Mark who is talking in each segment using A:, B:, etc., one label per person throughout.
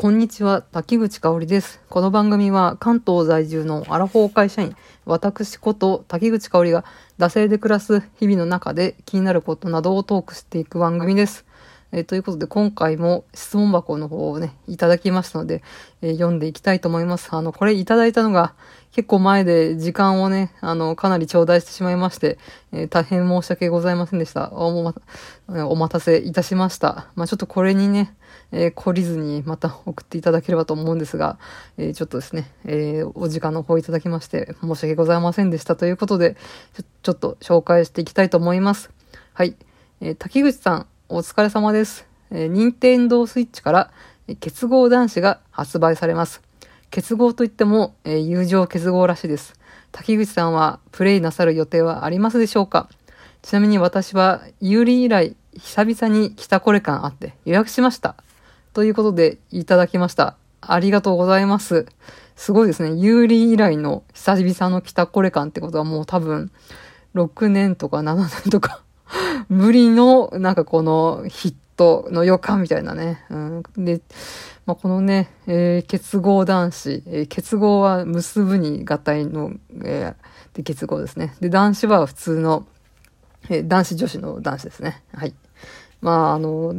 A: こんにちは、滝口香織です。この番組は関東在住のアラフォー会社員、私こと滝口香織が惰性で暮らす日々の中で気になることなどをトークしていく番組です。えー、ということで今回も質問箱の方をね、いただきましたので、えー、読んでいきたいと思います。あの、これいただいたのが結構前で時間をね、あの、かなり頂戴してしまいまして、えー、大変申し訳ございませんでした。おも、お待たせいたしました。まあ、ちょっとこれにね、えー、懲りずにまた送っていただければと思うんですが、えー、ちょっとですね、えー、お時間の方いただきまして申し訳ございませんでしたということで、ちょちょっと紹介していきたいと思います。はい。え滝口さん、お疲れ様です。えー、任天堂スイッチから、結合男子が発売されます。結合といっても、えー、友情結合らしいです。滝口さんはプレイなさる予定はありますでしょうか？ちなみに私は、有利以来、久々に来たこれ感あって予約しました。ということで、いただきました。ありがとうございます。すごいですね。有利以来の久々の来たこれ感ってことはもう多分、6年とか7年とか無理の、なんかこのヒットの予感みたいなね。うん、で、まあ、このね、えー、結合男子、えー、結合は結ぶに合体の、えー、で結合ですね。で、男子は普通の、えー、男子女子の男子ですね。はい。まあ、あの、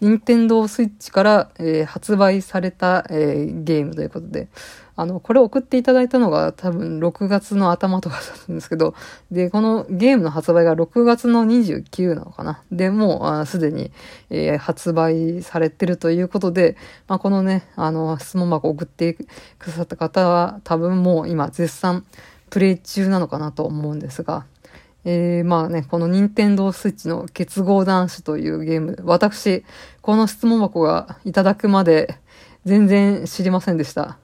A: 任天堂スイッチから、えー、発売された、えー、ゲームということで、あの、これ送っていただいたのが多分6月の頭とかだったんですけど、で、このゲームの発売が6月の29なのかな。で、もうすでに、えー、発売されてるということで、まあ、このね、あの、質問箱送ってくださった方は多分もう今絶賛プレイ中なのかなと思うんですが、えー、まあね、この任天堂スイッチの結合男子というゲーム、私、この質問箱がいただくまで全然知りませんでした。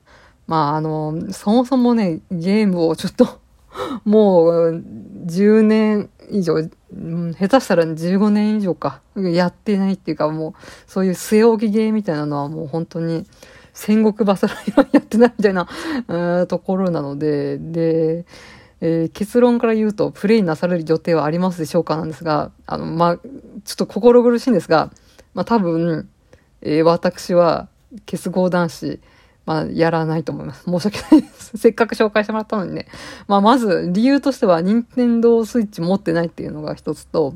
A: まああの、そもそもね、ゲームをちょっと もう10年以上、下手したら15年以上か、やってないっていうかもう、そういう据え置きゲーみたいなのはもう本当に戦国バサラやってないみたいな、ところなので、で、えー、結論から言うと、プレイなされる予定はありますでしょうかなんですが、あの、まあ、ちょっと心苦しいんですが、まあ、多分、えー、私は、結合男子、まあ、やらないと思います。申し訳ないです。せっかく紹介してもらったのにね。まあ、まず、理由としては、任天堂スイッチ持ってないっていうのが一つと、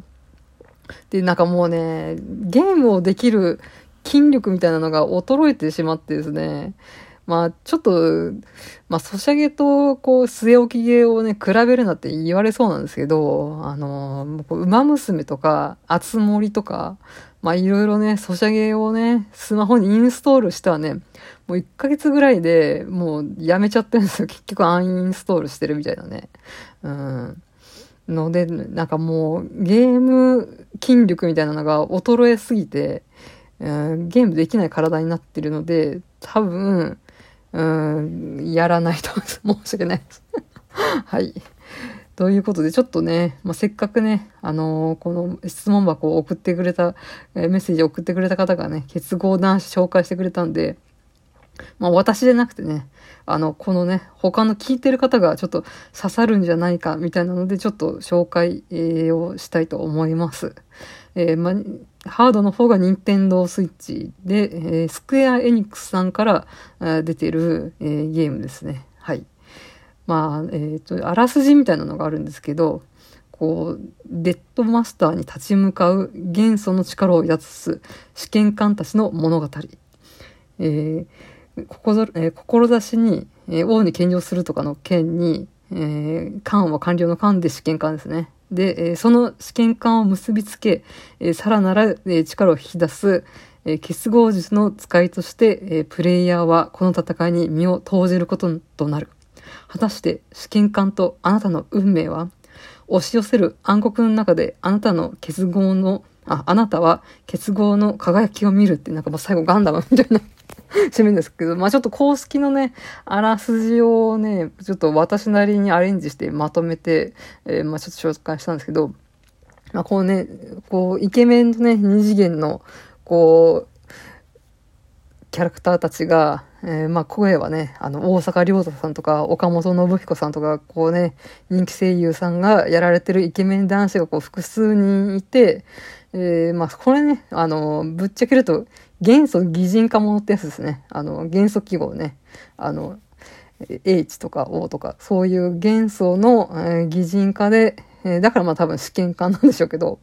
A: で、なんかもうね、ゲームをできる筋力みたいなのが衰えてしまってですね、まあ、ちょっと、まあ、ソシャゲと、こう、据え置き芸をね、比べるなって言われそうなんですけど、あの、馬娘とか、あつ森とか、まあ、いろいろね、ソシャゲをね、スマホにインストールしてはね、もう1ヶ月ぐらいでもうやめちゃってるんですよ。結局アンインストールしてるみたいなね。うん。ので、なんかもう、ゲーム筋力みたいなのが衰えすぎて、うん、ゲームできない体になってるので、多分、うん、やらないと 申し訳ないです。はい。ということで、ちょっとね、まあ、せっかくね、あのー、この質問箱を送ってくれた、えー、メッセージを送ってくれた方がね、結合男子紹介してくれたんで、まあ私じゃなくてね、あの、このね、他の聞いてる方がちょっと刺さるんじゃないかみたいなので、ちょっと紹介、をしたいと思います。えー、まあ、ハードの方が任天堂スイッチで、えー、スクエアエニックスさんから出てる、えー、ゲームですね。はい。まあ、えっ、ー、と、あらすじみたいなのがあるんですけど、こう、デッドマスターに立ち向かう元素の力を宿す試験官たちの物語。えー、志に、えー、王に献上するとかの件に、えー、官は官僚の官で試験官ですね。で、えー、その試験官を結びつけ、えー、さらなる、えー、力を引き出す、えー、結合術の使いとして、えー、プレイヤーはこの戦いに身を投じることとなる。果たして試験官とあなたの運命は押し寄せる暗黒の中であなたの結合の、あ、あなたは結合の輝きを見るってなんかもう最後ガンダムみたいな 締めですけど、まあちょっと公式のね、あらすじをね、ちょっと私なりにアレンジしてまとめて、えー、まあちょっと紹介したんですけど、まあこうね、こう、イケメンとね、二次元の、こう、キャラクターたちが、えー、まあ声はね、あの、大阪亮太さんとか、岡本信彦さんとか、こうね、人気声優さんがやられてるイケメン男子がこう複数人いて、えー、まあこれね、あの、ぶっちゃけると、元素擬人化ものってやつですね。あの、元素記号ね。あの、H とか O とか、そういう元素の、えー、擬人化で、えー、だからまあ多分試験管なんでしょうけど、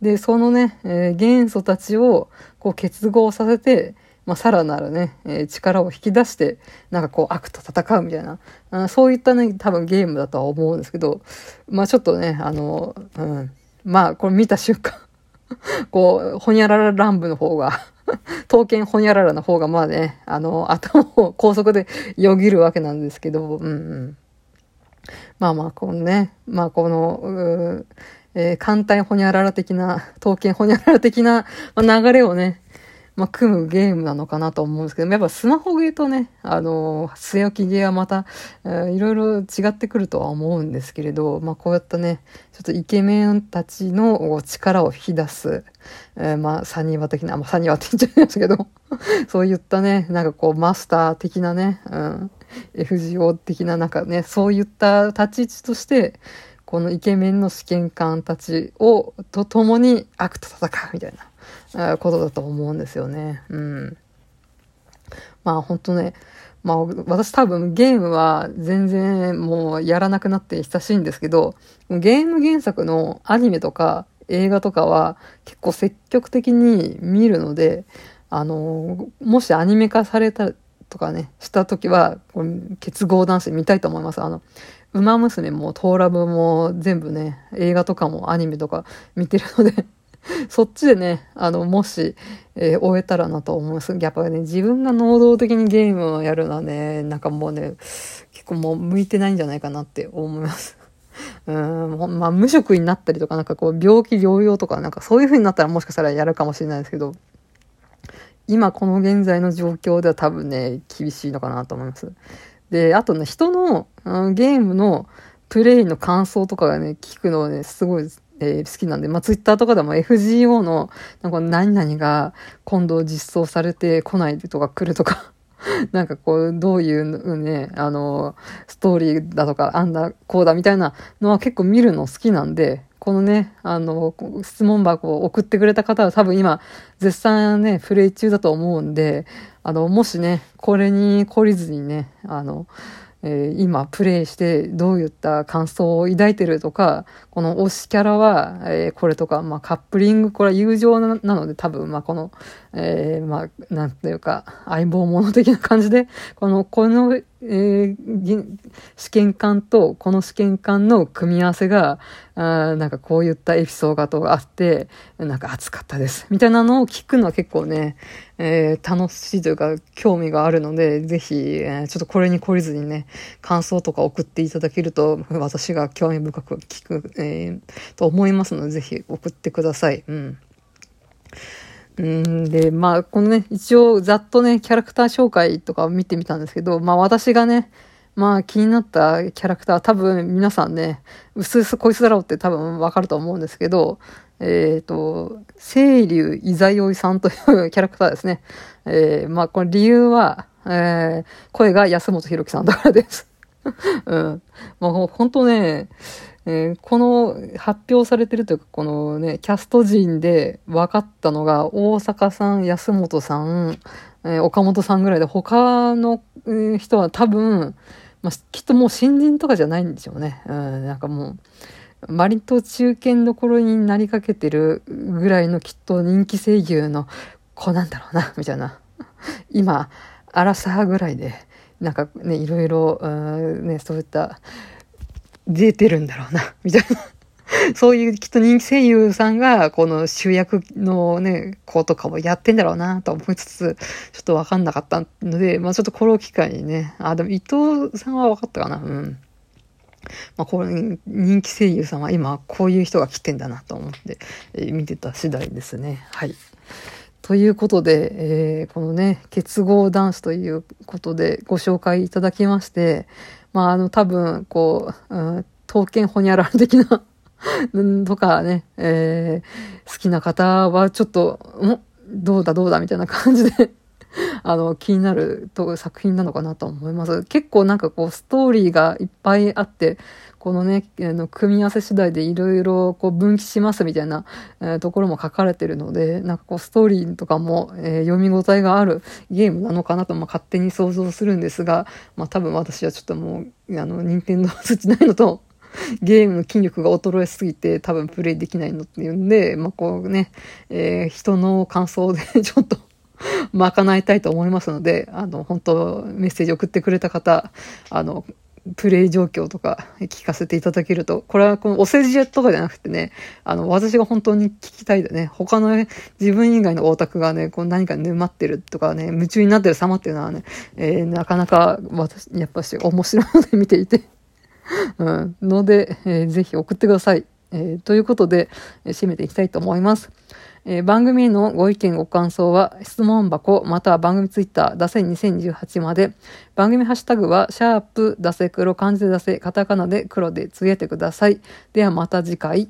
A: で、そのね、えー、元素たちをこう結合させて、まあ、さらなるね、え、力を引き出して、なんかこう悪と戦うみたいな、そういったね、多分ゲームだとは思うんですけど、まあちょっとね、あの、うん、まあこれ見た瞬間こう、ほにゃらら乱舞の方が 刀剣ほにゃららの方がまあね、あの、頭を高速でよぎるわけなんですけど、うんうん。まあまあ、このね、まあこの、えー、艦隊ほにゃらら的な、刀剣ほにゃらら的な、ま、流れをね、まあ、組むゲームなのかなと思うんですけど、やっぱスマホゲーとね、あの、据え置きゲーはまた、えー、いろいろ違ってくるとは思うんですけれど、まあ、こうやったね、ちょっとイケメンたちの力を引き出す、えー、まあ、サニーバ的な、まあ、サニーバって言っちゃいましたけど、そういったね、なんかこう、マスター的なね、うん、FGO 的ななんかね、そういった立ち位置として、このイケメンの試験官たちを、と共に悪と戦うみたいなことだと思うんですよね。うん。まあ本当ね、まあ私多分ゲームは全然もうやらなくなって久しいんですけど、ゲーム原作のアニメとか映画とかは結構積極的に見るので、あの、もしアニメ化されたとかね、した時は、これ結合男子見たいと思います。あの、ウマ娘もトーラブも全部ね、映画とかもアニメとか見てるので そっちでね、あの、もし、えー、終えたらなと思います。やっぱね、自分が能動的にゲームをやるのはね、なんかもうね、結構もう向いてないんじゃないかなって思います。うん、まあ、無職になったりとか、なんかこう、病気療養とか、なんかそういう風になったらもしかしたらやるかもしれないですけど、今この現在の状況では多分ね、厳しいのかなと思います。で、あとね、人の、うん、ゲームのプレイの感想とかがね、聞くのはね、すごい、えー、好きなんで、まあ、ツイッターとかでも FGO の、なんか何々が今度実装されてこないとか来るとか なんかこう、どういうね、あの、ストーリーだとか、あんだ、こうだみたいなのは結構見るの好きなんで、このね、あの、質問箱を送ってくれた方は多分今、絶賛ね、プレイ中だと思うんで、あの、もしね、これに懲りずにね、あの、えー、今プレイしてどういった感想を抱いてるとか、この推しキャラは、えー、これとか、まあカップリング、これは友情なので多分、まあこの、えー、まあ、なんていうか、相棒者的な感じで、この、この、えー、試験官とこの試験官の組み合わせが、あなんかこういったエピソードがあって、なんか熱かったです。みたいなのを聞くのは結構ね、えー、楽しいというか興味があるので、ぜひ、えー、ちょっとこれに懲りずにね、感想とか送っていただけると、私が興味深く聞く、えー、と思いますので、ぜひ送ってください。うん。うんで、まあ、このね、一応ざっとね、キャラクター紹介とかを見てみたんですけど、まあ私がね、まあ気になったキャラクター多分皆さんね、うすうすこいつだろうって多分わかると思うんですけど、えっ、ー、と、清流いざよいさんというキャラクターですね。えー、まあこの理由は、えー、声が安本博樹さんだからです。うん。まあ本当ね、えー、この発表されてるというか、このね、キャスト陣で分かったのが、大阪さん、安本さん、えー、岡本さんぐらいで、他の、人は多分、まあ、きっともう新人とかじゃないんでしょうね。うん、なんかもう、割と中堅どころになりかけてるぐらいのきっと人気声優の子なんだろうな、みたいな。今、アラサーぐらいで、なんかね、いろいろ、ね、そういった出てるんだろうな、みたいな。そういうきっと人気声優さんが、この主役のね、子とかをやってんだろうなと思いつつ、ちょっとわかんなかったので、まあちょっとこの機会にね、あ、でも伊藤さんはわかったかな、うん。まあこれ、人気声優さんは今こういう人が来てんだなと思って、え、見てた次第ですね。はい。ということで、えー、このね、結合ダンスということでご紹介いただきまして、まあ、あの、多分、こう、うん、刀剣ほにゃらら的なとかね、えー、好きな方はちょっと、んどうだどうだみたいな感じで あの、気になると作品なのかなと思います。結構なんかこう、ストーリーがいっぱいあって、このね、あの、組み合わせ次第でいろいろこう分岐しますみたいな、えー、ところも書かれてるので、なんかこうストーリーとかも、えー、読み応えがあるゲームなのかなと、まあ、勝手に想像するんですが、まあ多分私はちょっともう、あの、任天堂スイッチないのと、ゲームの筋力が衰えすぎて多分プレイできないのっていうんで、まあ、こうね、えー、人の感想でちょっと 賄いたいと思いますので、あの、本当メッセージ送ってくれた方、あの、プレイ状況とか聞かせていただけると、これはこのお世辞とかじゃなくてね、あの、私が本当に聞きたいでね、他の、自分以外のオタクがね、こう何か沼ってるとかね、夢中になってる様っていうのはね、えー、なかなか私、やっぱし面白いので見ていて。うん、ので、えー、ぜひ送ってください。えー、ということで、えー、締めていきたいと思います。えー、番組へのご意見ご感想は質問箱または番組ツイッター、打線2018まで、番組ハッシュタグはシャープダセ黒漢字で出せカタカナで黒でつげてください。ではまた次回。